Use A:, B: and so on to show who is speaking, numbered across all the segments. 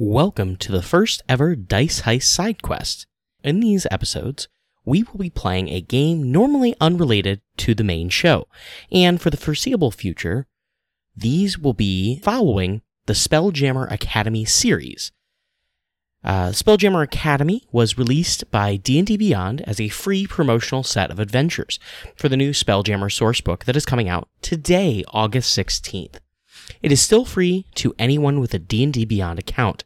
A: Welcome to the first ever Dice Heist side quest. In these episodes, we will be playing a game normally unrelated to the main show, and for the foreseeable future, these will be following the Spelljammer Academy series. Uh, Spelljammer Academy was released by D&D Beyond as a free promotional set of adventures for the new Spelljammer sourcebook that is coming out today, August 16th. It is still free to anyone with a D&D Beyond account.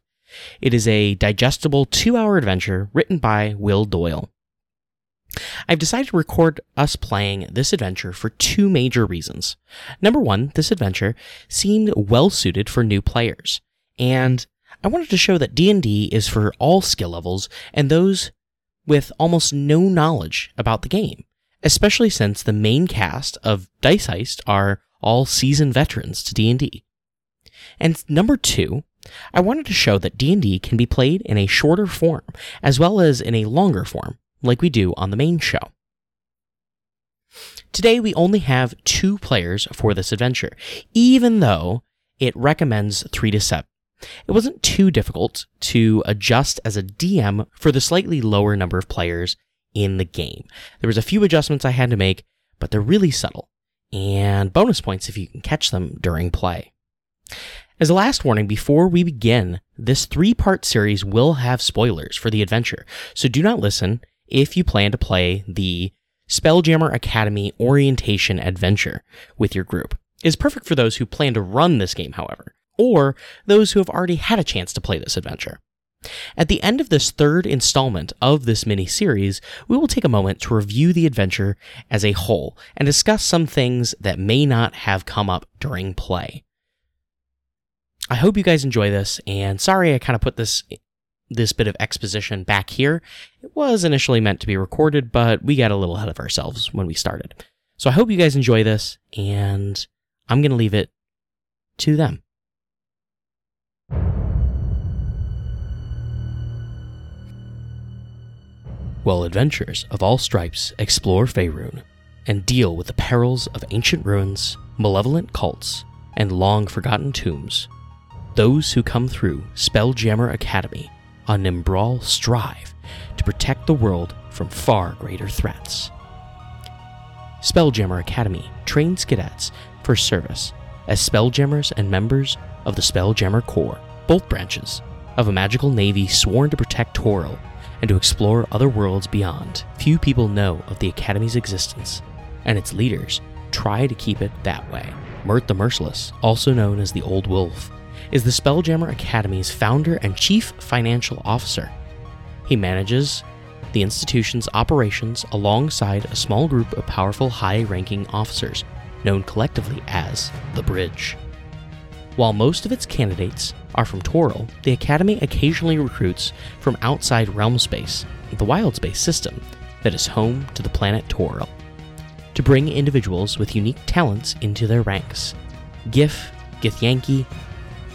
A: It is a digestible 2-hour adventure written by Will Doyle. I've decided to record us playing this adventure for two major reasons. Number one, this adventure seemed well suited for new players, and I wanted to show that D&D is for all skill levels and those with almost no knowledge about the game, especially since the main cast of Dice Heist are all seasoned veterans to D&D. And number 2, I wanted to show that D&D can be played in a shorter form as well as in a longer form, like we do on the main show. Today we only have 2 players for this adventure, even though it recommends 3 to 7. It wasn't too difficult to adjust as a DM for the slightly lower number of players in the game. There was a few adjustments I had to make, but they're really subtle, and bonus points if you can catch them during play. As a last warning, before we begin, this three part series will have spoilers for the adventure, so do not listen if you plan to play the Spelljammer Academy Orientation Adventure with your group. It is perfect for those who plan to run this game, however, or those who have already had a chance to play this adventure. At the end of this third installment of this mini series, we will take a moment to review the adventure as a whole and discuss some things that may not have come up during play. I hope you guys enjoy this, and sorry I kind of put this this bit of exposition back here. It was initially meant to be recorded, but we got a little ahead of ourselves when we started. So I hope you guys enjoy this, and I'm going to leave it to them. While adventurers of all stripes explore Faerun and deal with the perils of ancient ruins, malevolent cults, and long forgotten tombs, those who come through Spelljammer Academy on Nimbrawl strive to protect the world from far greater threats. Spelljammer Academy trains cadets for service as Spelljammers and members of the Spelljammer Corps, both branches of a magical navy sworn to protect Toril and to explore other worlds beyond. Few people know of the Academy's existence, and its leaders try to keep it that way. Mert the Merciless, also known as the Old Wolf, is the Spelljammer Academy's founder and chief financial officer. He manages the institution's operations alongside a small group of powerful high ranking officers, known collectively as the Bridge. While most of its candidates are from Toril, the Academy occasionally recruits from outside realm space, the wild space system that is home to the planet Toril, to bring individuals with unique talents into their ranks. Giff, Githyanki,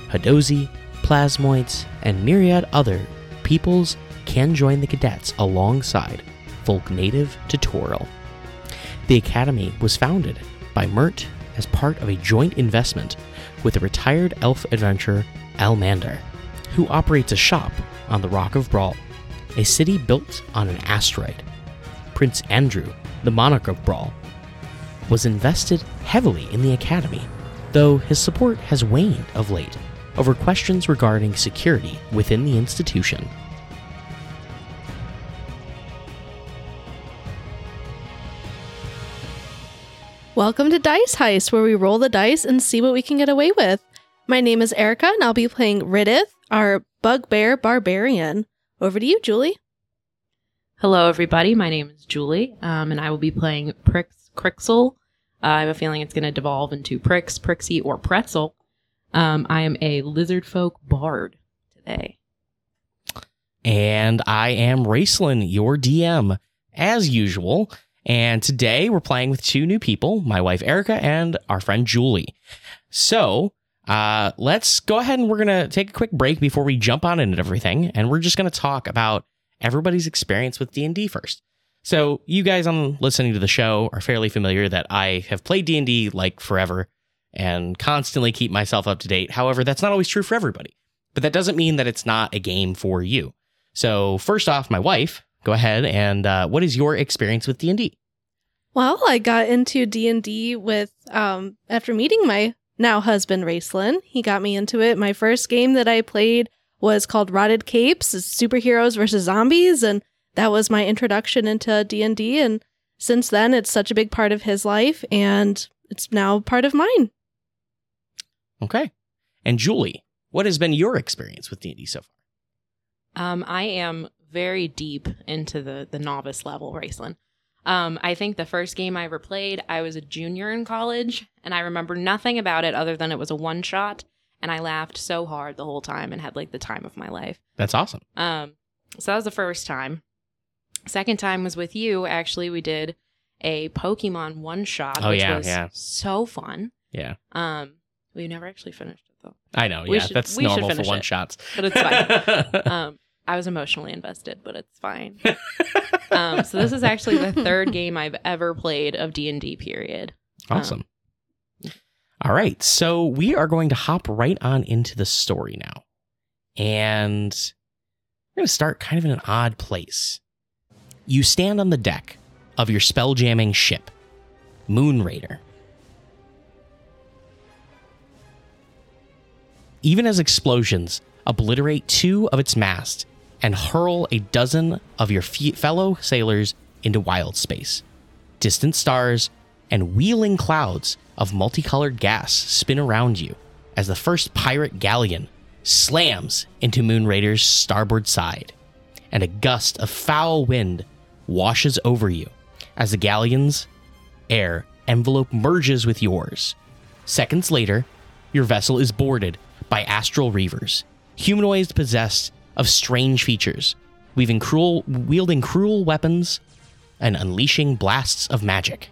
A: Hadozee, Plasmoids, and myriad other peoples can join the cadets alongside folk native to Toril. The Academy was founded by Mert as part of a joint investment with the retired elf adventurer Almander, who operates a shop on the Rock of Bral, a city built on an asteroid. Prince Andru, the monarch of Bral, was invested heavily in the Academy, though his support has waned of late over questions regarding security within the institution.
B: Welcome to Dice Heist, where we roll the dice and see what we can get away with. My name is Erica, and I'll be playing Riddith, our bugbear barbarian. Over to you, Julie.
C: Hello, everybody. My name is Julie, um, and I will be playing Prix Crixel. Uh, I have a feeling it's going to devolve into Prix, Prixie, or Pretzel. Um, I am a lizard folk bard today.
A: And I am Raceland, your DM, as usual. And today we're playing with two new people, my wife Erica and our friend Julie. So uh, let's go ahead and we're going to take a quick break before we jump on into everything. And we're just going to talk about everybody's experience with D&D first. So you guys on listening to the show are fairly familiar that I have played D&D like forever and constantly keep myself up to date. However, that's not always true for everybody. but that doesn't mean that it's not a game for you. So, first off, my wife, go ahead and uh, what is your experience with D&D?
B: Well, I got into D and D with um after meeting my now husband Raceland. He got me into it. My first game that I played was called Rotted Capes, superheroes versus zombies, and that was my introduction into D and D. And since then, it's such a big part of his life, and it's now part of mine.
A: Okay. And Julie, what has been your experience with D&D so far?
C: Um, I am very deep into the the novice level, Raceland. Um, I think the first game I ever played, I was a junior in college, and I remember nothing about it other than it was a one shot, and I laughed so hard the whole time and had like the time of my life.
A: That's awesome.
C: Um, so that was the first time. Second time was with you. Actually, we did a Pokemon one shot,
A: Oh,
C: which
A: yeah,
C: was
A: yeah.
C: so fun.
A: Yeah.
C: Um, we never actually finished it though,
A: I know.
C: We
A: yeah,
C: should-
A: that's normal for one
C: it.
A: shots.
C: but it's fine. um, I was emotionally invested, but it's fine. um, so this is actually the third game I've ever played of D and D. Period.
A: Awesome. All right. So we are going to hop right on into the story now. And we're going to start kind of in an odd place. You stand on the deck of your spell jamming ship, Moon Raider. Even as explosions obliterate two of its masts and hurl a dozen of your fe- fellow sailors into wild space distant stars, and wheeling clouds of multicolored gas spin around you as the first pirate galleon slams into Moon Raider's starboard side, and a gust of foul wind washes over you as the galleon's air envelope merges with yours. Seconds later, your vessel is boarded by astral reavers, humanoids possessed of strange features, weaving cruel, wielding cruel weapons and unleashing blasts of magic.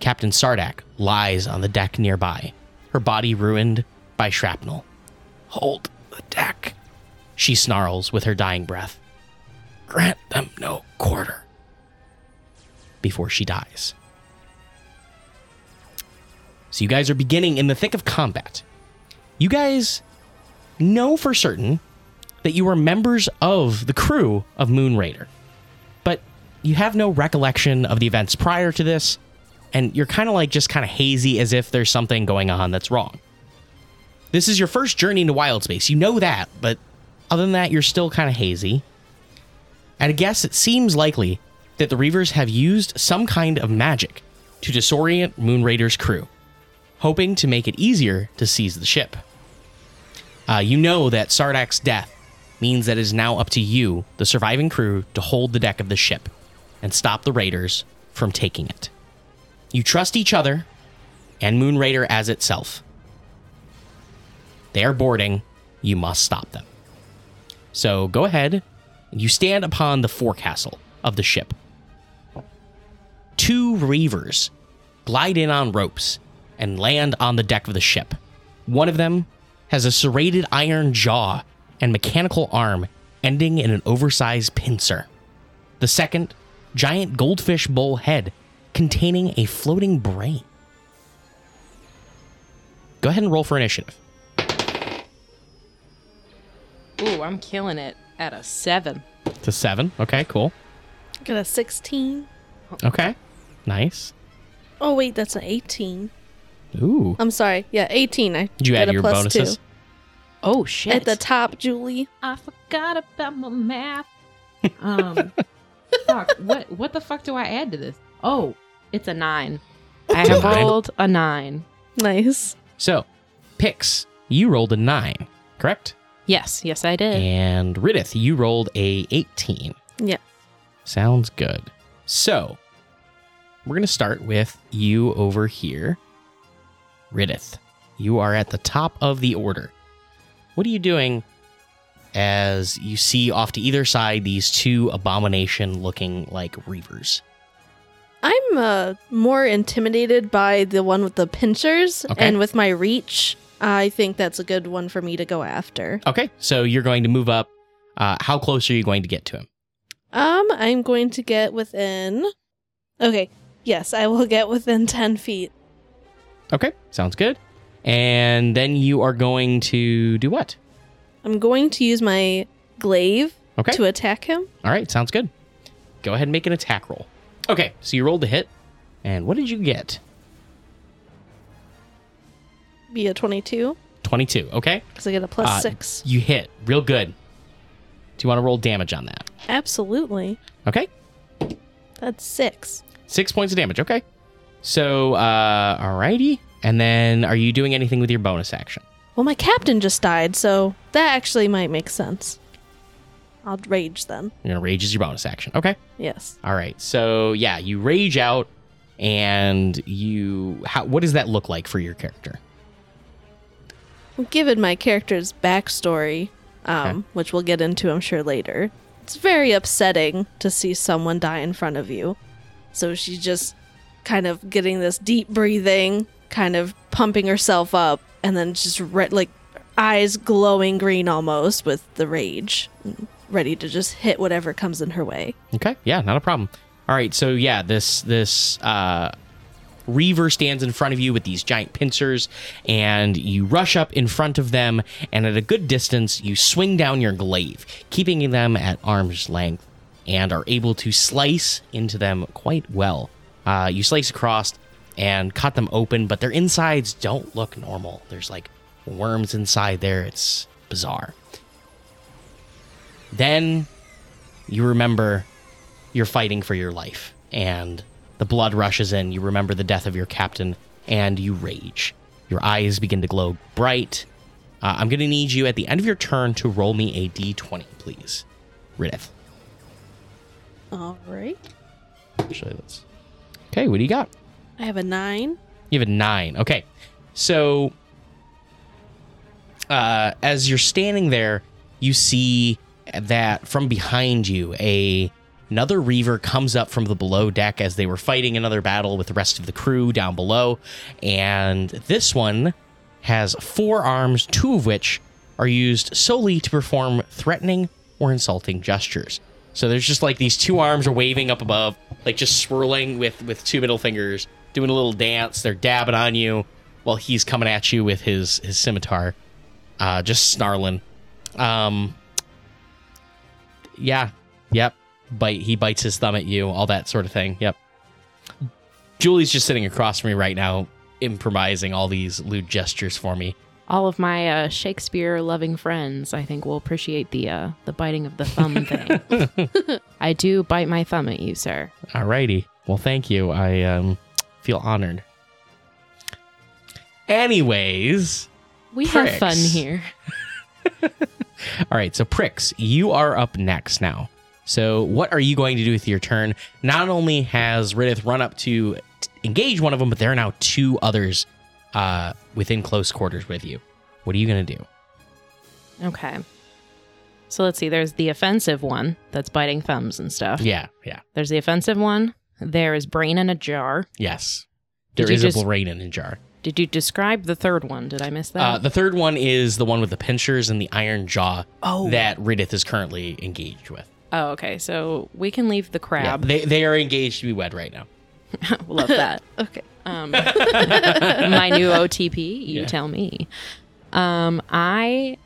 A: Captain Sardak lies on the deck nearby, her body ruined by shrapnel. Hold the deck, she snarls with her dying breath. Grant them no quarter. Before she dies. So you guys are beginning in the thick of combat. You guys know for certain that you were members of the crew of Moon Raider but you have no recollection of the events prior to this, and you're kind of like just kind of hazy as if there's something going on that's wrong. This is your first journey into wild space. You know that, but other than that, you're still kind of hazy. And I guess it seems likely that the Reavers have used some kind of magic to disorient Moon Raider's crew, hoping to make it easier to seize the ship. Uh, you know that Sardak's death means that it is now up to you, the surviving crew, to hold the deck of the ship and stop the raiders from taking it. You trust each other and Moon Raider as itself. They are boarding. You must stop them. So go ahead. You stand upon the forecastle of the ship. Two reavers glide in on ropes and land on the deck of the ship. One of them has a serrated iron jaw and mechanical arm ending in an oversized pincer. The second, giant goldfish bowl head containing a floating brain. Go ahead and roll for initiative.
C: Ooh, I'm killing it at a seven.
A: To seven. Okay, cool.
B: Got a 16.
A: Okay, nice.
B: Oh, wait, that's an 18.
A: Ooh.
B: I'm sorry. Yeah, 18. I
A: Did you
B: got
A: add
B: a
A: your
B: plus
A: bonuses?
B: two.
C: Oh shit!
B: At the top, Julie.
C: I forgot about my math. Um, fuck. What what the fuck do I add to this? Oh, it's a nine. I have rolled a nine.
B: Nice.
A: So, Pix, you rolled a nine, correct?
C: Yes, yes, I did.
A: And Ridith, you rolled a 18.
B: Yeah.
A: Sounds good. So, we're going to start with you over here. Ridith, you are at the top of the order. What are you doing as you see off to either side these two abomination looking like reavers?
B: I'm uh, more intimidated by the one with the pincers,
A: Okay.
B: and with my reach, I think that's a good one for me to go after.
A: Okay, so you're going to move up. Uh, how close are you going to get to him?
B: Um, I'm going to get within. Okay, yes, I will get within 10 feet.
A: Okay, sounds good. And then you are going to do what?
B: I'm going to use my glaive
A: Okay.
B: to attack him.
A: All right, sounds good. Go ahead and make an attack roll. Okay, so you rolled a hit, and what did you get?
B: Be a 22
A: 22. Okay.
B: because I get a plus
A: Uh,
B: six.
A: You hit real good. Do you want to roll damage on that?
B: Absolutely.
A: Okay.
B: That's six.
A: Six points of damage. Okay. So, uh, alrighty. And then, are you doing anything with your bonus action?
B: Well, my captain just died, so that actually might make sense. I'll rage then.
A: You're gonna rage as your bonus action. Okay.
B: Yes.
A: All right. So yeah, you rage out, and you. How? What does that look like for your character?
B: Given my character's backstory, um, which we'll get into, I'm sure, later, it's very upsetting to see someone die in front of you. So she just kind of getting this deep breathing, kind of pumping herself up, and then just re- like eyes glowing green almost with the rage, ready to just hit whatever comes in her way.
A: Okay. Yeah, not a problem. All right. So yeah, this this uh, Reaver stands in front of you with these giant pincers, and you rush up in front of them, and at a good distance, you swing down your glaive, keeping them at arm's length, and are able to slice into them quite well. Uh, you slice across and cut them open, but their insides don't look normal. There's like worms inside there. It's bizarre. Then you remember you're fighting for your life and the blood rushes in you remember the death of your captain and you rage your eyes begin to glow bright uh, i'm going to need you at the end of your turn to roll me a d20 please Ridith.
B: All right.
A: actually let's okay what do you got
B: I have a nine.
A: You have a nine. Okay. So, uh, as you're standing there, you see that from behind you, a another Reaver comes up from the below deck as they were fighting another battle with the rest of the crew down below, and this one has four arms, two of which are used solely to perform threatening or insulting gestures. So there's just like these two arms are waving up above, like just swirling with with two middle fingers, doing a little dance. They're dabbing on you while he's coming at you with his his scimitar, uh, just snarling. Um, yeah, yep. Bite. He bites his thumb at you. All that sort of thing. Yep. Julie's just sitting across from me right now, improvising all these lewd gestures for me.
C: All of my uh, Shakespeare loving friends, I think, will appreciate the uh, the biting of the thumb thing. I do bite my thumb at you, sir.
A: Alrighty. Well, thank you. I um feel honored. Anyways,
C: We have fun here.
A: all right. So Pricks, you are up next now. So what are you going to do with your turn? Not only has Riddith run up to engage one of them, but there are now two others uh, within close quarters with you. What are you going to do?
C: Okay. So let's see. There's the offensive one that's biting thumbs and stuff.
A: Yeah. Yeah.
C: There's the offensive one. There is brain in a jar.
A: Yes.
C: Did
A: There
C: you
A: is
C: just-
A: a brain in a jar.
C: Did you describe the third one? Did I miss that?
A: Uh, the third one is the one with the pincers and the iron jaw
C: oh.
A: that Ridith is currently engaged with.
C: oh, okay. So we can leave the
A: Yeah,
C: crab.
A: they, they are engaged to be wed right now.
C: Love that.
B: Okay.
C: Um, my new OTP. You
A: Yeah.
C: tell me. Um, I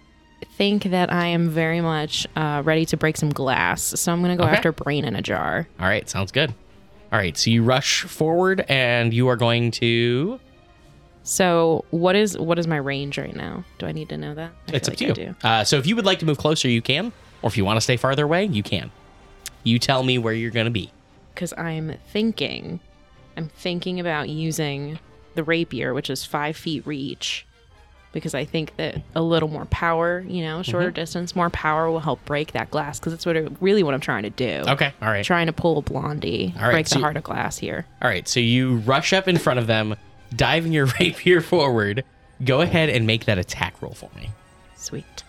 C: think that I am very much uh, ready to break some glass, so I'm gonna go
A: Okay.
C: after brain in a jar.
A: All right, sounds good. All right, so you rush forward and you are going to.
C: So what is what is my range right now? Do I need to know that? I
A: It's up to you. Uh, so if you would like to move closer, you can. Or if you want to stay farther away, you can. You tell me where you're going to be.
C: because I'm thinking, I'm thinking about using the rapier, which is five feet reach, because I think that a little more power, you know, shorter
A: Mm-hmm.
C: distance, more power will help break that glass. Because that's what it, really what I'm trying to do.
A: Okay, all right.
C: Trying to pull a blondie,
A: All right,
C: break
A: so
C: the heart of glass here.
A: All right, so you rush up in front of them, diving your rapier forward. Go ahead and make that attack roll for me.
C: Sweet.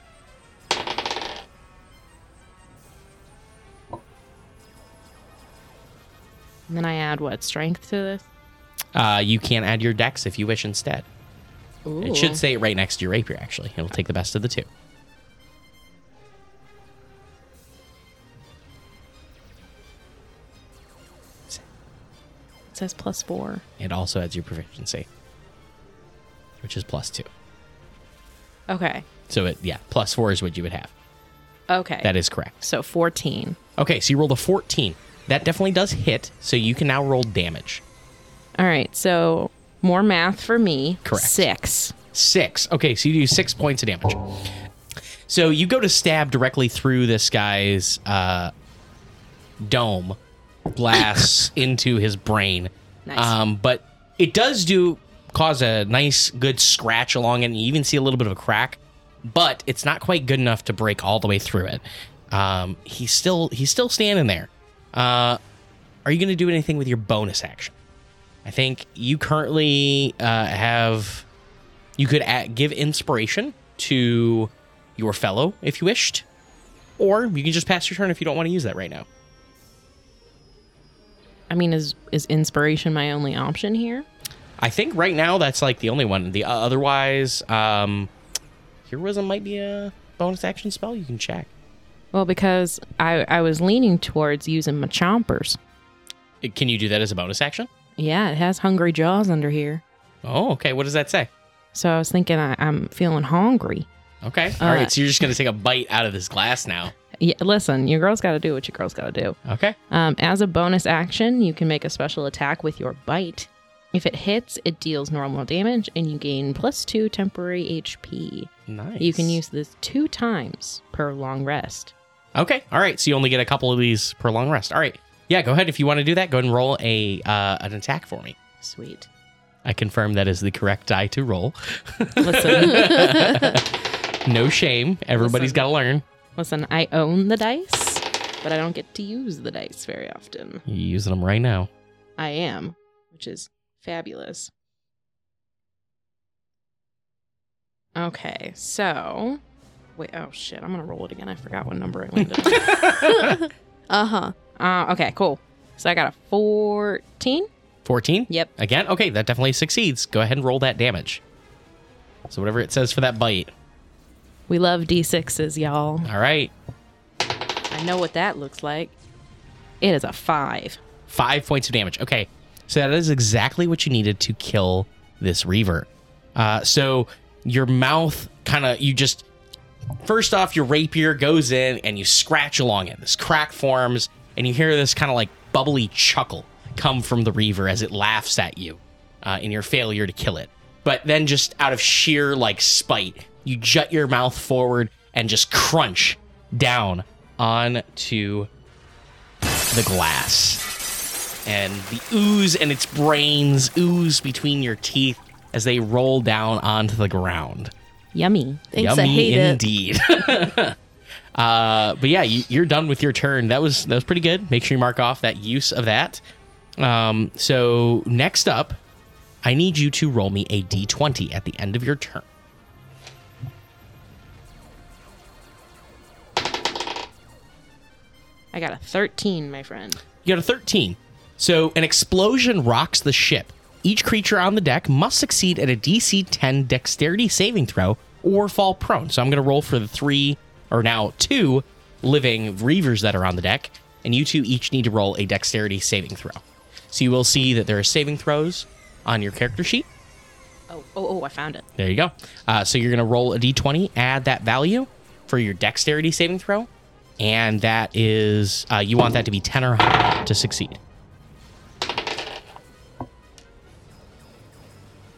C: And then I add what strength to this?
A: Uh, you can add your dex if you wish instead. It should say it right next to your rapier, actually. It'll take the best of the two.
C: It says plus four.
A: It also adds your proficiency, which is plus two.
C: Okay.
A: So it yeah, plus four is what you would have.
C: Okay.
A: That is correct.
C: so 14.
A: Okay, so you rolled a 14. That definitely does hit, so you can now roll damage.
C: All right. So more math for me.
A: Correct.
C: Six.
A: Six. Okay, so you do six points of damage. So you go to stab directly through this guy's uh, dome, glass into his brain.
C: Nice.
A: Um, but it does do cause a nice, good scratch along it, and you even see a little bit of a crack. But it's not quite good enough to break all the way through it. Um, he's still he's still standing there. Uh, are you going to do anything with your bonus action? I think you currently uh, have. You could add, give inspiration to your fellow if you wished, or you can just pass your turn if you don't want to use that right now.
C: I mean, is is inspiration my only option here?
A: I think right now that's like the only one. The uh, otherwise, um, heroism might be a bonus action spell. You can check.
C: Well, because I I was leaning towards using my chompers.
A: Uh, Can you do that as a bonus action?
C: Yeah, it has hungry jaws under here.
A: Oh, okay. What does that say?
C: So I was thinking I, I'm feeling hungry.
A: Okay. All
C: Uh,
A: right. So you're just gonna take a bite out of this glass now.
C: Yeah, listen, your girl's got to do what your girl's got to do.
A: Okay.
C: Um, as a bonus action, you can make a special attack with your bite. If it hits, it deals normal damage, and you gain plus two temporary HP.
A: Nice.
C: You can use this two times per long rest.
A: Okay. All right. So you only get a couple of these per long rest. All right. Yeah. Go ahead if you want to do that. Go ahead and roll a uh, an attack for me.
C: Sweet.
A: I confirm that is the correct die to roll.
C: Listen,
A: No shame. Everybody's
C: Listen.
A: got to learn.
C: listen, I own the dice, but I don't get to use the dice very often.
A: You're using them right now.
C: I am, which is fabulous. Okay, so wait. Oh shit! I'm gonna roll it again. I forgot what number I landed. on.
B: Uh huh.
C: uh, okay, cool. So I got a 14.
A: 14?
C: Yep.
A: Again? Okay, that definitely succeeds. Go ahead and roll that damage. So whatever it says for that bite.
C: We love d6s, y'all.
A: All right.
C: I know what that looks like. It is a five.
A: Five points of damage. Okay. So that is exactly what you needed to kill this Reaver. Uh, so your mouth kind of, you just, first off, your rapier goes in and you scratch along it. This crack forms, and you hear this kind of like bubbly chuckle come from the Reaver as it laughs at you uh, in your failure to kill it. But then, just out of sheer like spite, you jut your mouth forward and just crunch down onto the glass. And the ooze and its brains ooze between your teeth as they roll down onto the ground.
C: Yummy.
B: Thanks. I
A: Yummy
B: hate it.
A: indeed. uh, but yeah, you, you're done with your turn. That was that was pretty good. Make sure you mark off that use of that. Um, so next up, I need you to roll me a d20 at the end of your turn.
C: I got a 13, my friend.
A: You got a 13. So an explosion rocks the ship. Each creature on the deck must succeed at a DC 10 dexterity saving throw or fall prone. So I'm going to roll for the three, or now two, living reavers that are on the deck, and you two each need to roll a dexterity saving throw. So you will see that there are saving throws on your character sheet.
C: Oh, oh, oh, I found it.
A: There you go. Uh, so you're going to roll a d20, add that value for your dexterity saving throw, and that is, uh, you want that to be 10 or higher to succeed.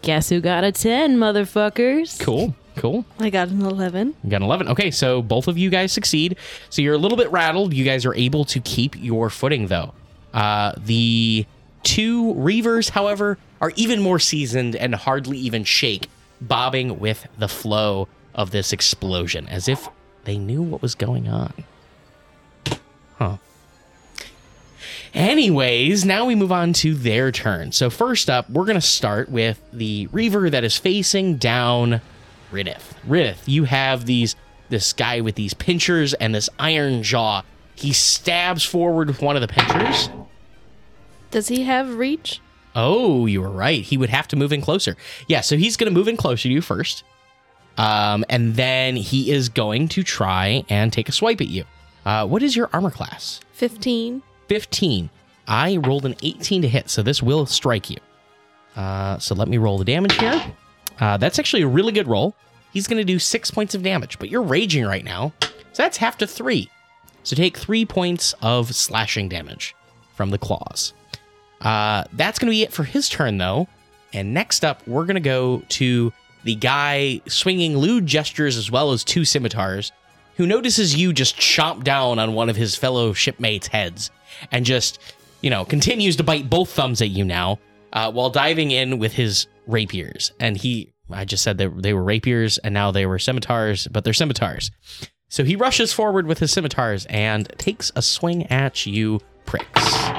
C: Guess who got a 10, motherfuckers?
A: Cool. Cool.
B: I got an 11.
A: You got an 11. Okay, so both of you guys succeed. So you're a little bit rattled. You guys are able to keep your footing, though. Uh, the two Reavers, however, are even more seasoned and hardly even shake, bobbing with the flow of this explosion, as if they knew what was going on. Huh. Anyways, now we move on to their turn. So first up, we're going to start with the Reaver that is facing down Riddith. Riddith, you have these this guy with these pinchers and this iron jaw. He stabs forward with one of the pinchers.
B: Does he have reach?
A: Oh, you were right. He would have to move in closer. Yeah, so he's going to move in closer to you first. Um, and then he is going to try and take a swipe at you. Uh, what is your armor class?
B: 15.
A: 15. I rolled an 18 to hit, so this will strike you. Uh, so let me roll the damage here. Uh, that's actually a really good roll. he's going to do six points of damage, but you're raging right now. So that's half to three. So take three points of slashing damage from the claws. Uh, that's going to be it for his turn, though. And next up, we're going to go to the guy swinging lewd gestures as well as two scimitars, who notices you just chomp down on one of his fellow shipmates' heads and just, you know, continues to bite both thumbs at you now uh, while diving in with his rapiers. And he, I just said that they were rapiers and now they were scimitars, but they're scimitars. So he rushes forward with his scimitars and takes a swing at you, Pricks.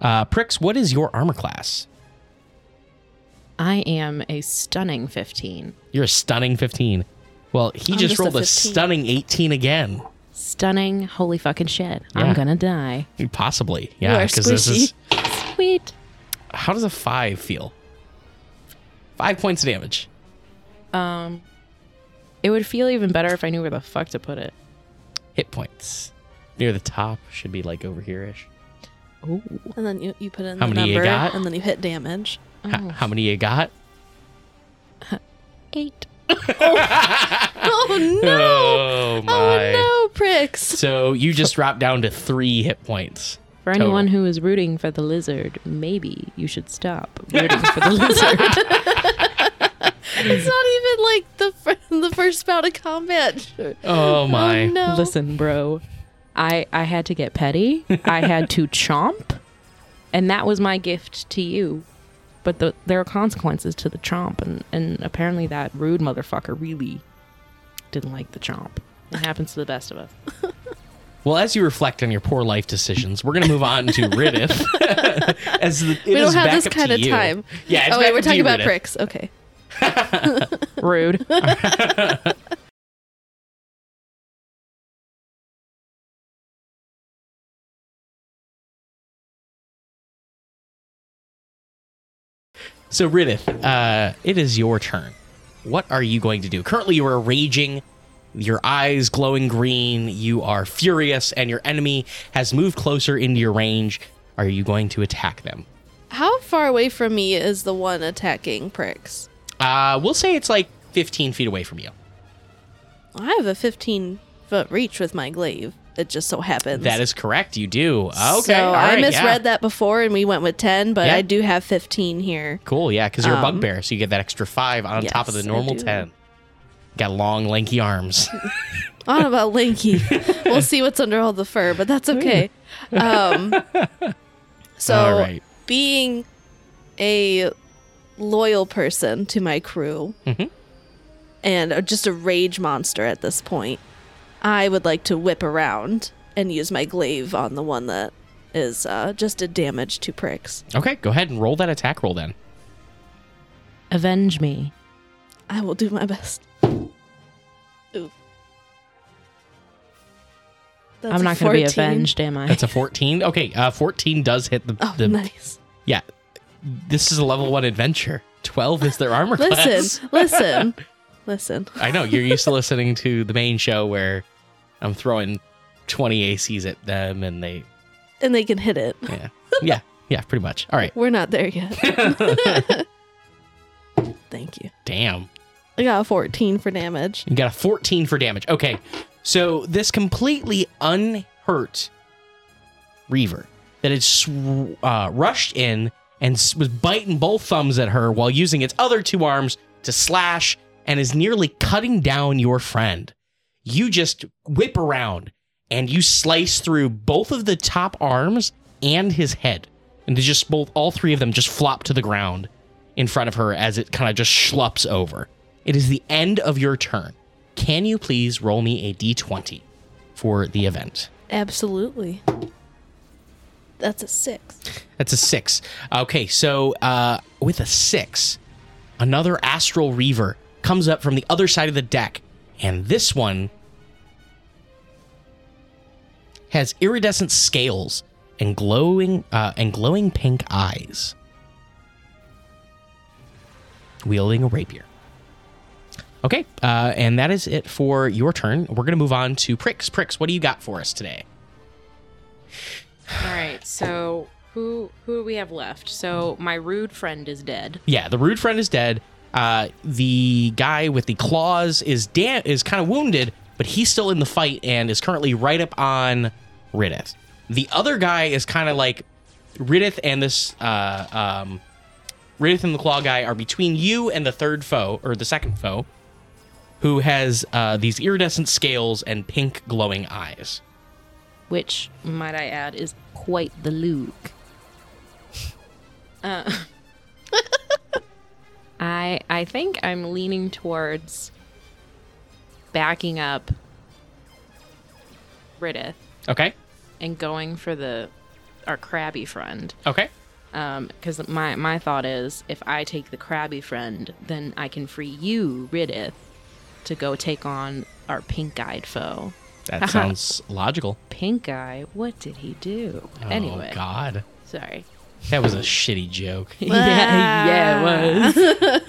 A: Uh, Pricks, what is your armor class?
C: I am a stunning 15.
A: You're a stunning 15. Well, he
B: I'm
A: just,
B: just a
A: rolled a,
B: 15.
A: stunning 18 again.
C: Stunning, holy fucking shit.
A: Yeah.
C: I'm gonna die.
A: Possibly.
B: You
A: Yeah,
B: are
A: because this is.
C: Sweet.
A: How does a five feel? Five points of damage.
C: Um, it would feel even better if I knew where the fuck to put it.
A: Hit points. Near the top should be like over here ish.
C: Oh,
B: And then you, you put in
A: How
B: the
A: many you got?
B: and then you hit damage.
A: H-
C: Oh.
A: how many you got?
C: eight.
B: Oh. oh no!
A: Oh, oh my.
B: Oh no, pricks!
A: So you just dropped down to three hit points.
C: For
A: Total.
C: anyone who is rooting for the lizard, maybe you should stop rooting for the lizard.
B: It's not even like the the first bout of combat.
A: Oh, oh my.
B: Oh, no.
C: Listen, bro. I I had to get petty. I had to chomp, and that was my gift to you. But the, there are consequences to the chomp, and, and apparently that rude motherfucker really didn't like the chomp. It happens to the best of us.
A: Well, as you reflect on your poor life decisions, we're going to move on to Riddith. as the, it
B: We don't
A: is
B: have
A: back
B: this kind of
A: you.
B: time.
A: Yeah, it's
B: oh wait,
A: back
B: we're talking
A: you,
B: about
A: Riddith.
B: pricks. Okay.
C: Rude.
A: So, Riddith, uh, it is your turn. What are you going to do? Currently, you are raging, your eyes glowing green, you are furious, and your enemy has moved closer into your range. Are you going to attack them?
B: How far away from me is the one attacking pricks?
A: Uh, we'll say it's like 15 feet away from you.
B: I have a 15 foot reach with my glaive. It just so happens.
A: That is correct. You do. Okay.
B: So I misread
A: yeah.
B: that before, and we went with 10, but
A: Yeah.
B: I do have 15 here.
A: Cool. Yeah, because you're a
B: Um,
A: bugbear, so you get that extra five on top of the normal 10. Got long, lanky arms.
B: I don't know about lanky. we'll see what's under all the fur, but that's okay. Um, so,
A: right.
B: being a loyal person to my crew
A: Mhm.
B: and just a rage monster at this point, I would like to whip around and use my glaive on the one that is uh, just a damage to pricks.
A: Okay, go ahead and roll that attack roll then.
C: Avenge me.
B: I will do my best. Ooh. That's
C: I'm not going to be avenged, am I?
A: That's a 14. Okay, uh, 14 does hit the.
B: Oh,
A: the
B: nice.
A: Yeah. This is a level one adventure. 12 is their armor class.
B: Listen, listen, listen.
A: I know, you're used to listening to the main show where I'm throwing 20 ACs at them and they.
B: And they can hit it.
A: Yeah. Yeah. Yeah, pretty much. All right.
B: We're not there yet. Thank you.
A: Damn.
B: I got a 14 for damage.
A: You got a 14 for damage. Okay. So this completely unhurt Reaver that had sw- uh, rushed in and s- was biting both thumbs at her while using its other two arms to slash and is nearly cutting down your friend. You just whip around and you slice through both of the top arms and his head. And they just both, all three of them just flop to the ground in front of her as it kind of just schlups over. It is the end of your turn. Can you please roll me a d20 for the event?
B: Absolutely. That's a six.
A: That's a six. Okay, so uh, with a six, another Astral Reaver comes up from the other side of the deck, and this one has iridescent scales and glowing uh, and glowing pink eyes, wielding a rapier. Okay, uh, and that is it for your turn. We're gonna move on to Pricks. Pricks, what do you got for us today?
C: All right. So who who do we have left? So my rude friend is dead.
A: Yeah, the rude friend is dead. Uh, the guy with the claws is da- is kind of wounded, but he's still in the fight and is currently right up on Riddith. The other guy is kind of like Riddith and this uh, um, Riddith and the claw guy are between you and the third foe or the second foe, who has uh, these iridescent scales and pink glowing eyes.
C: which might I add is quite the look. Uh, I I think I'm leaning towards backing up Riddith
A: Okay.
C: and going for the our crabby friend.
A: Okay.
C: Um, because my my thought is if I take the crabby friend, then I can free you, Riddith, to go take on our pink-eyed foe.
A: That sounds logical.
C: Pink eye, what did he do? anyway,
A: Oh God.
C: sorry.
A: That was a shitty joke.
C: yeah, yeah, it was.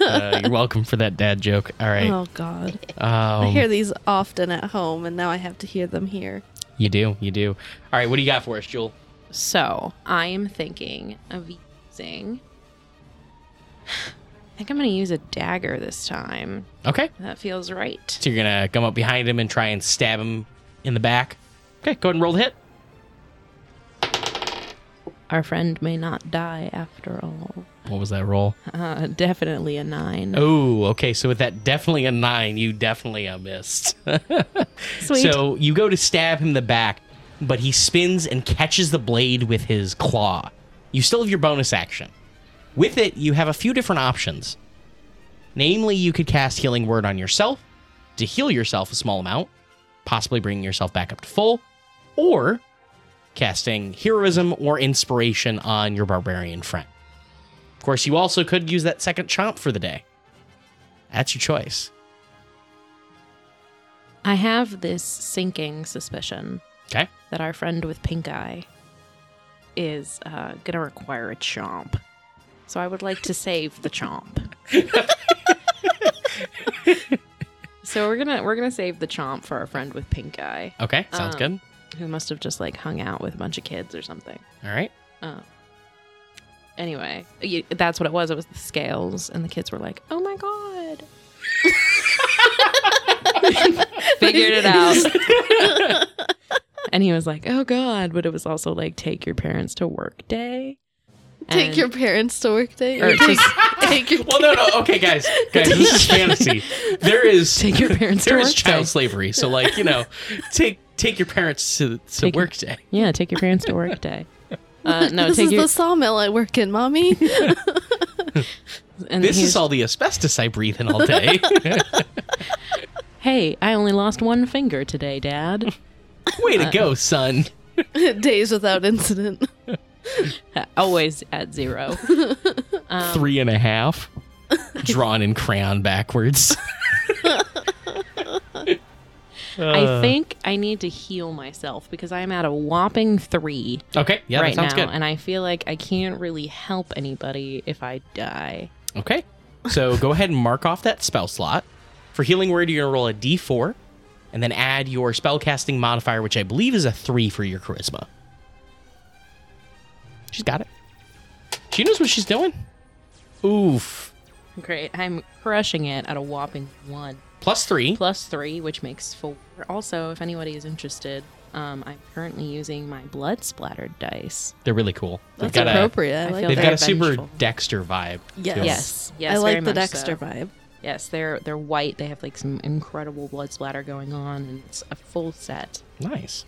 A: Uh, you're welcome for that dad joke. All right.
B: Oh God. I
A: Um,
B: hear these often at home, and now I have to hear them here.
A: you do. You do. All right. What do you got for us, Jewel?
C: So I am thinking of using. I think I'm going to use a dagger this time.
A: Okay.
C: That feels right.
A: So you're gonna come up behind him and try and stab him in the back. Okay. Go ahead and roll the hit.
C: Our friend may not die after all.
A: What was that roll?
C: Uh, definitely a nine.
A: Oh, okay. So with that definitely a nine, you definitely uh, missed.
C: Sweet.
A: So you go to stab him in the back, but he spins and catches the blade with his claw. You still have your bonus action. With it, you have a few different options. Namely, you could cast Healing Word on yourself to heal yourself a small amount, possibly bringing yourself back up to full, or casting Heroism or Inspiration on your barbarian friend. Of course, you also could use that second chomp for the day. That's your choice.
C: I have this sinking suspicion
A: Okay.
C: that our friend with pink eye is uh, going to require a chomp. So I would like to save the chomp. so we're gonna we're gonna save the chomp for our friend with pink eye,
A: Okay. Sounds
C: Um,
A: good.
C: Who must have just like hung out with a bunch of kids or something.
A: All right.
C: Oh. Anyway, y- that's what it was. It was the scales, and the kids were like, "Oh my god!" Figured it out. and he was like, "Oh god!" But it was also like, "Take your parents to work day."
B: Take your parents to work day.
C: or
B: Or take, take your
A: Well, no, no. Okay, guys, guys, this is fantasy. There is
C: take your parents to
A: there
C: work
A: is child
C: day.
A: slavery. So, like, you know, take take your parents to to
C: Take
A: work day.
C: Yeah, take your parents to work day. Uh, no,
B: this
C: take
B: is
C: your.
B: the sawmill I work in, mommy.
C: and
A: This
C: he's-
A: is all the asbestos I breathe in all day.
C: Hey, I only lost one finger today, Dad.
A: Way to go, son.
B: Days without incident.
C: Always at zero. Um,
A: Three and a half, drawn in crayon backwards.
C: I uh. think I need to heal myself because I'm at a whopping three
A: Okay, yeah,
C: right
A: that sounds
C: now,
A: good.
C: and I feel like I can't really help anybody if I die.
A: Okay, so go ahead and mark off that spell slot. For healing word, you're gonna roll a d4, and then add your spellcasting modifier, which I believe is a three for your charisma. She's got it. She knows what she's doing. Oof.
C: Great, I'm crushing it at a whopping one
A: Plus three.
C: plus three, which makes four. Also, if anybody is interested, um, I'm currently using my blood splattered dice.
A: They're really cool. They've
B: That's
A: got
B: appropriate. I
C: I
B: like
C: feel
A: they've
B: that.
A: got
C: very
A: a super
C: vengeful.
A: Dexter vibe.
B: Yes.
C: Yes, yes,
B: I like the Dexter
C: so.
B: vibe.
C: Yes, they're they're white. They have like some incredible blood splatter going on, and it's a full set.
A: Nice.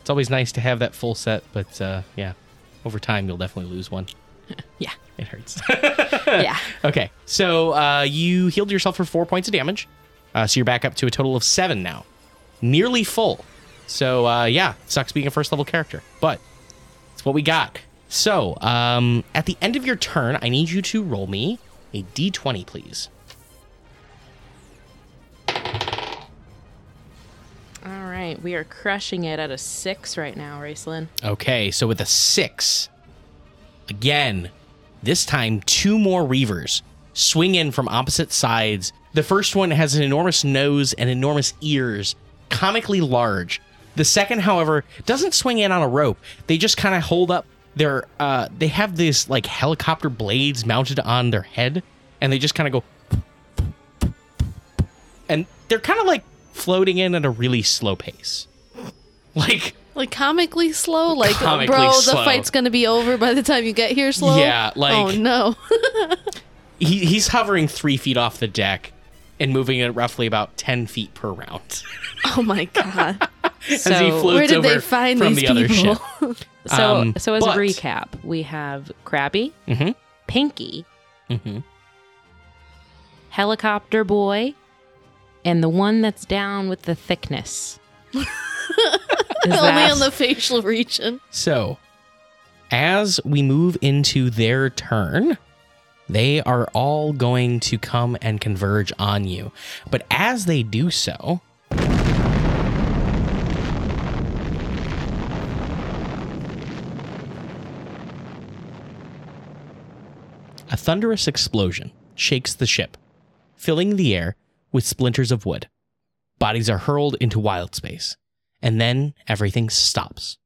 A: It's always nice to have that full set, but uh, yeah, over time you'll definitely lose one.
C: Yeah,
A: It hurts.
C: yeah.
A: Okay, so uh, you healed yourself for four points of damage. Uh, so you're back up to a total of seven now. Nearly full. So uh, yeah, sucks being a first level character, but it's what we got. So um, at the end of your turn, I need you to roll me a d20, please.
C: All right, we are crushing it at a six right now, Raceland.
A: Okay, so with a six, again, this time two more Reavers swing in from opposite sides. The first one has an enormous nose and enormous ears, comically large. The second, however, doesn't swing in on a rope. They just kind of hold up their, uh, they have these like helicopter blades mounted on their head, and they just kind of go and they're kind of like floating in at a really slow pace. Like,
B: Like comically slow, like
A: Comically
B: bro,
A: slow.
B: the fight's gonna be over by the time you get here. Slow.
A: yeah, like
B: oh no.
A: he, he's hovering three feet off the deck and moving at roughly about 10 feet per round
B: oh my god.
A: as he
C: So-
A: floats
B: Where did
A: over
B: they find
A: from
B: these
A: the other
B: people?
A: ship.
C: So,
A: Um,
C: so as
A: but-
C: a recap, we have Krabby,
A: Mhm.
C: Pinky,
A: Mm-hmm.
C: Helicopter Boy, and the one that's down with the thickness.
B: Only
C: that-
B: on the facial region.
A: So, as we move into their turn, they are all going to come and converge on you. But as they do so, a thunderous explosion shakes the ship, filling the air with splinters of wood. Bodies are hurled into wild space, and then everything stops.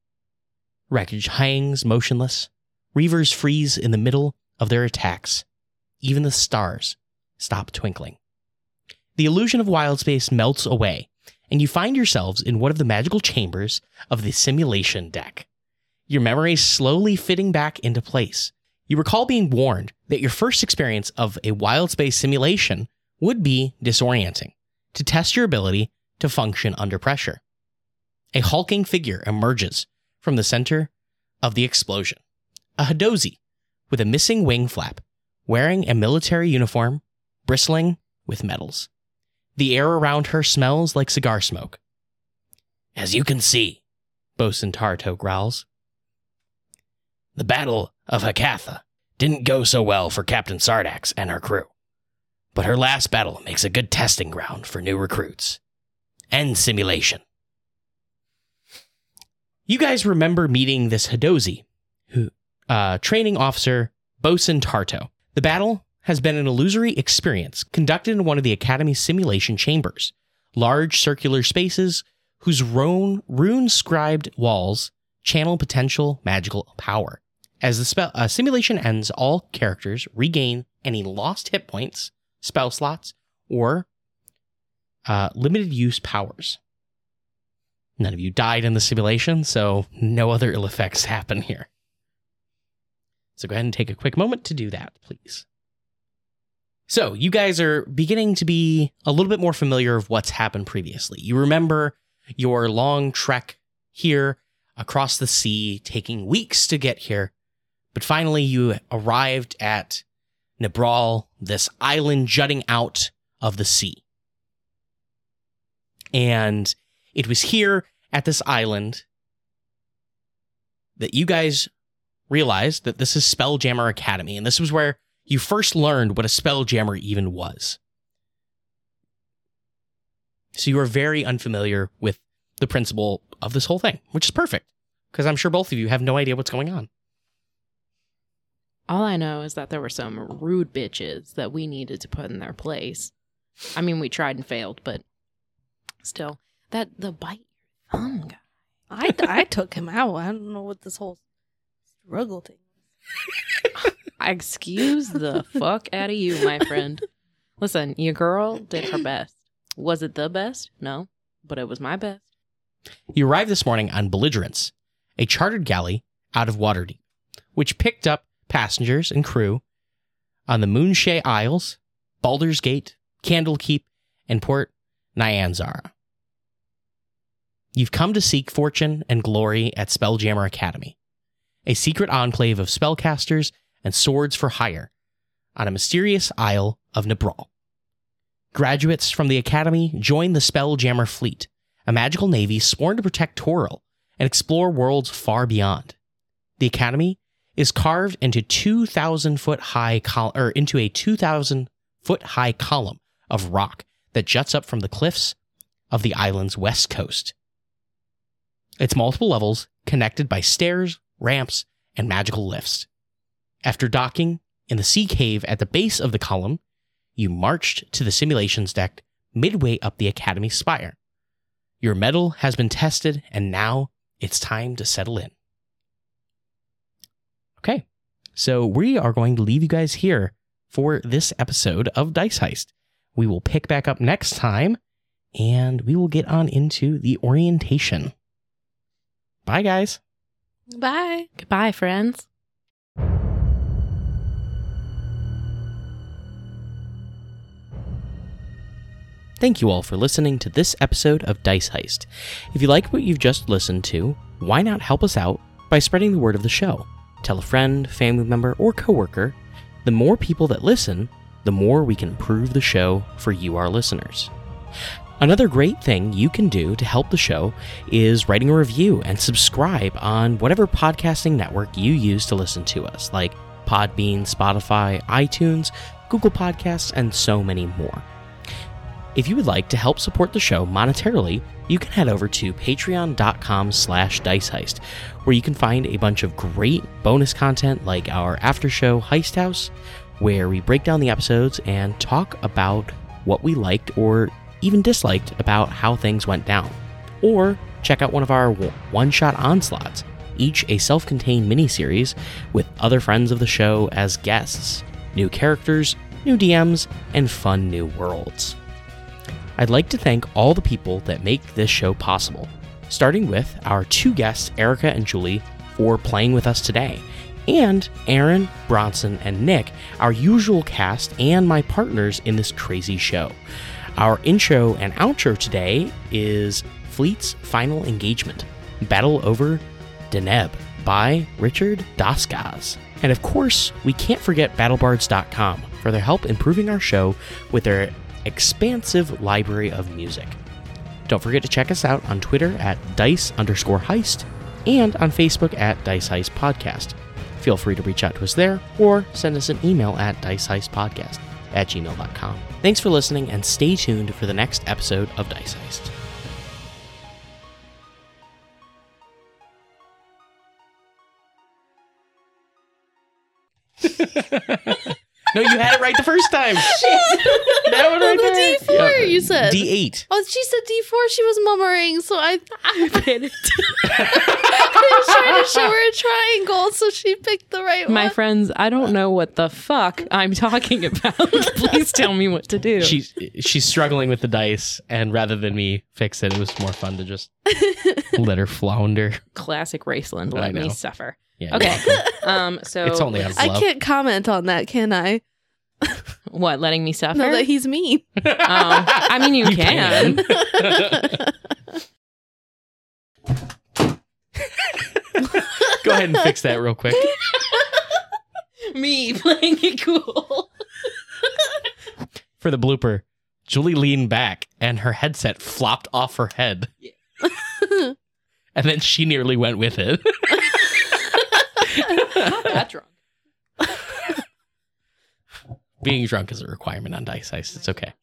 A: Wreckage hangs motionless. Reavers freeze in the middle of their attacks. Even the stars stop twinkling. The illusion of wild space melts away, and you find yourselves in one of the magical chambers of the simulation deck. Your memories slowly fitting back into place. You recall being warned that your first experience of a wild space simulation would be disorienting to test your ability to function under pressure. A hulking figure emerges from the center of the explosion. A Hadozee with a missing wing flap, wearing a military uniform, bristling with medals. The air around her smells like cigar smoke. As you can see, Bosun Tarto growls, the Battle of Hakatha didn't go so well for Captain Sardax and her crew. But her last battle makes a good testing ground for new recruits. End simulation. You guys remember meeting this Hadozee, who uh, training officer Bosun Tarto. The battle has been an illusory experience conducted in one of the Academy's simulation chambers, large circular spaces whose rune, rune-scribed walls channel potential magical power. As the spell, uh, simulation ends, all characters regain any lost hit points, spell slots, or uh, limited use powers. None of you died in the simulation, so no other ill effects happen here. So go ahead and take a quick moment to do that, please. So you guys are beginning to be a little bit more familiar of what's happened previously. You remember your long trek here across the sea, taking weeks to get here, but finally you arrived at Nebral, this island jutting out of the sea. And it was here at this island that you guys realized that this is Spelljammer Academy, and this was where you first learned what a Spelljammer even was. So you are very unfamiliar with the principle of this whole thing, which is perfect, because I'm sure both of you have no idea what's going on.
C: All I know is that there were some rude bitches that we needed to put in their place. I mean, we tried and failed, but still, that the bite your thumb guy.
B: I, I took him out. I don't know what this whole struggle thing.
C: Excuse the fuck out of you, my friend. Listen, your girl did her best. Was it the best? No, but it was my best.
A: You arrived this morning on Belligerence, a chartered galley out of Waterdeep, which picked up passengers and crew on the Moonshae Isles, Baldur's Gate, Candlekeep, and Port Nyanzaru. You've come to seek fortune and glory at Spelljammer Academy, a secret enclave of spellcasters and swords for hire on a mysterious isle of Nebral. Graduates from the Academy join the Spelljammer fleet, a magical navy sworn to protect Toril and explore worlds far beyond. The Academy is carved into 2,000 foot high col- or into a 2,000 foot high column of rock that juts up from the cliffs of the island's west coast. It's multiple levels connected by stairs, ramps, and magical lifts. After docking in the sea cave at the base of the column, you marched to the simulations deck midway up the Academy spire. Your metal has been tested, and now it's time to settle in. Okay, so we are going to leave you guys here for this episode of Dice Heist. we will pick back up next time and we will get on into the orientation. Bye, guys.
B: Bye.
C: Goodbye, friends.
A: Thank you all for listening to this episode of Dice Heist. If you like what you've just listened to, why not help us out by spreading the word of the show? Tell a friend, family member, or coworker. The more people that listen, the more we can improve the show for you, our listeners. Another great thing you can do to help the show is writing a review and subscribe on whatever podcasting network you use to listen to us, like Podbean, Spotify, iTunes, Google Podcasts, and so many more. If you would like to help support the show monetarily, you can head over to patreon.com slash diceheist, where you can find a bunch of great bonus content like our after show Heist House, where we break down the episodes and talk about what we liked or even disliked about how things went down. Or check out one of our one shot onslaughts, each a self contained miniseries with other friends of the show as guests, new characters, new DMs, and fun new worlds. I'd like to thank all the people that make this show possible, starting with our two guests, Erica and Julie, for playing with us today, and Aaron, Bronson, and Nick, our usual cast and my partners in this crazy show. Our intro and outro today is Fleet's Final Engagement Battle Over Deneb by Richard Dasgaz. And of course, we can't forget BattleBards.com for their help improving our show with their expansive library of music. Don't forget to check us out on Twitter at dice underscore heist and on Facebook at Dice Heist Podcast. Feel free to reach out to us there or send us an email at diceheistpodcast at gmail.com. Thanks for listening and stay tuned for the next episode of Dice Heist. no, you had it right the first time. that one right
B: the
A: there.
B: D4
A: Yep.
B: you said.
A: D8.
B: Oh, she said D4. She was murmuring, so I,
C: I panicked.
B: I was trying to show her a triangle, so she picked the right one.
C: My
B: one.
C: friends, I don't know what the fuck I'm talking about. Please tell me what to do.
A: She's she's struggling with the dice, and rather than me fix it, it was more fun to just let her flounder.
C: Classic Raceland.
A: I
C: Let me
A: know.
C: suffer.
A: Yeah,
C: Okay. Um. So
A: It's only
C: let's-
A: a-
B: I
A: Love.
B: can't comment on that, can I?
C: what? Letting me suffer?
B: Know that he's mean.
C: oh, I mean, you,
A: You
C: can.
A: Go ahead and fix that real quick.
C: me playing it cool.
A: For the blooper, Julie leaned back and her headset flopped off her head. and then she nearly went with it.
C: Not that drunk.
A: Being drunk is a requirement on Dice Heist. It's okay.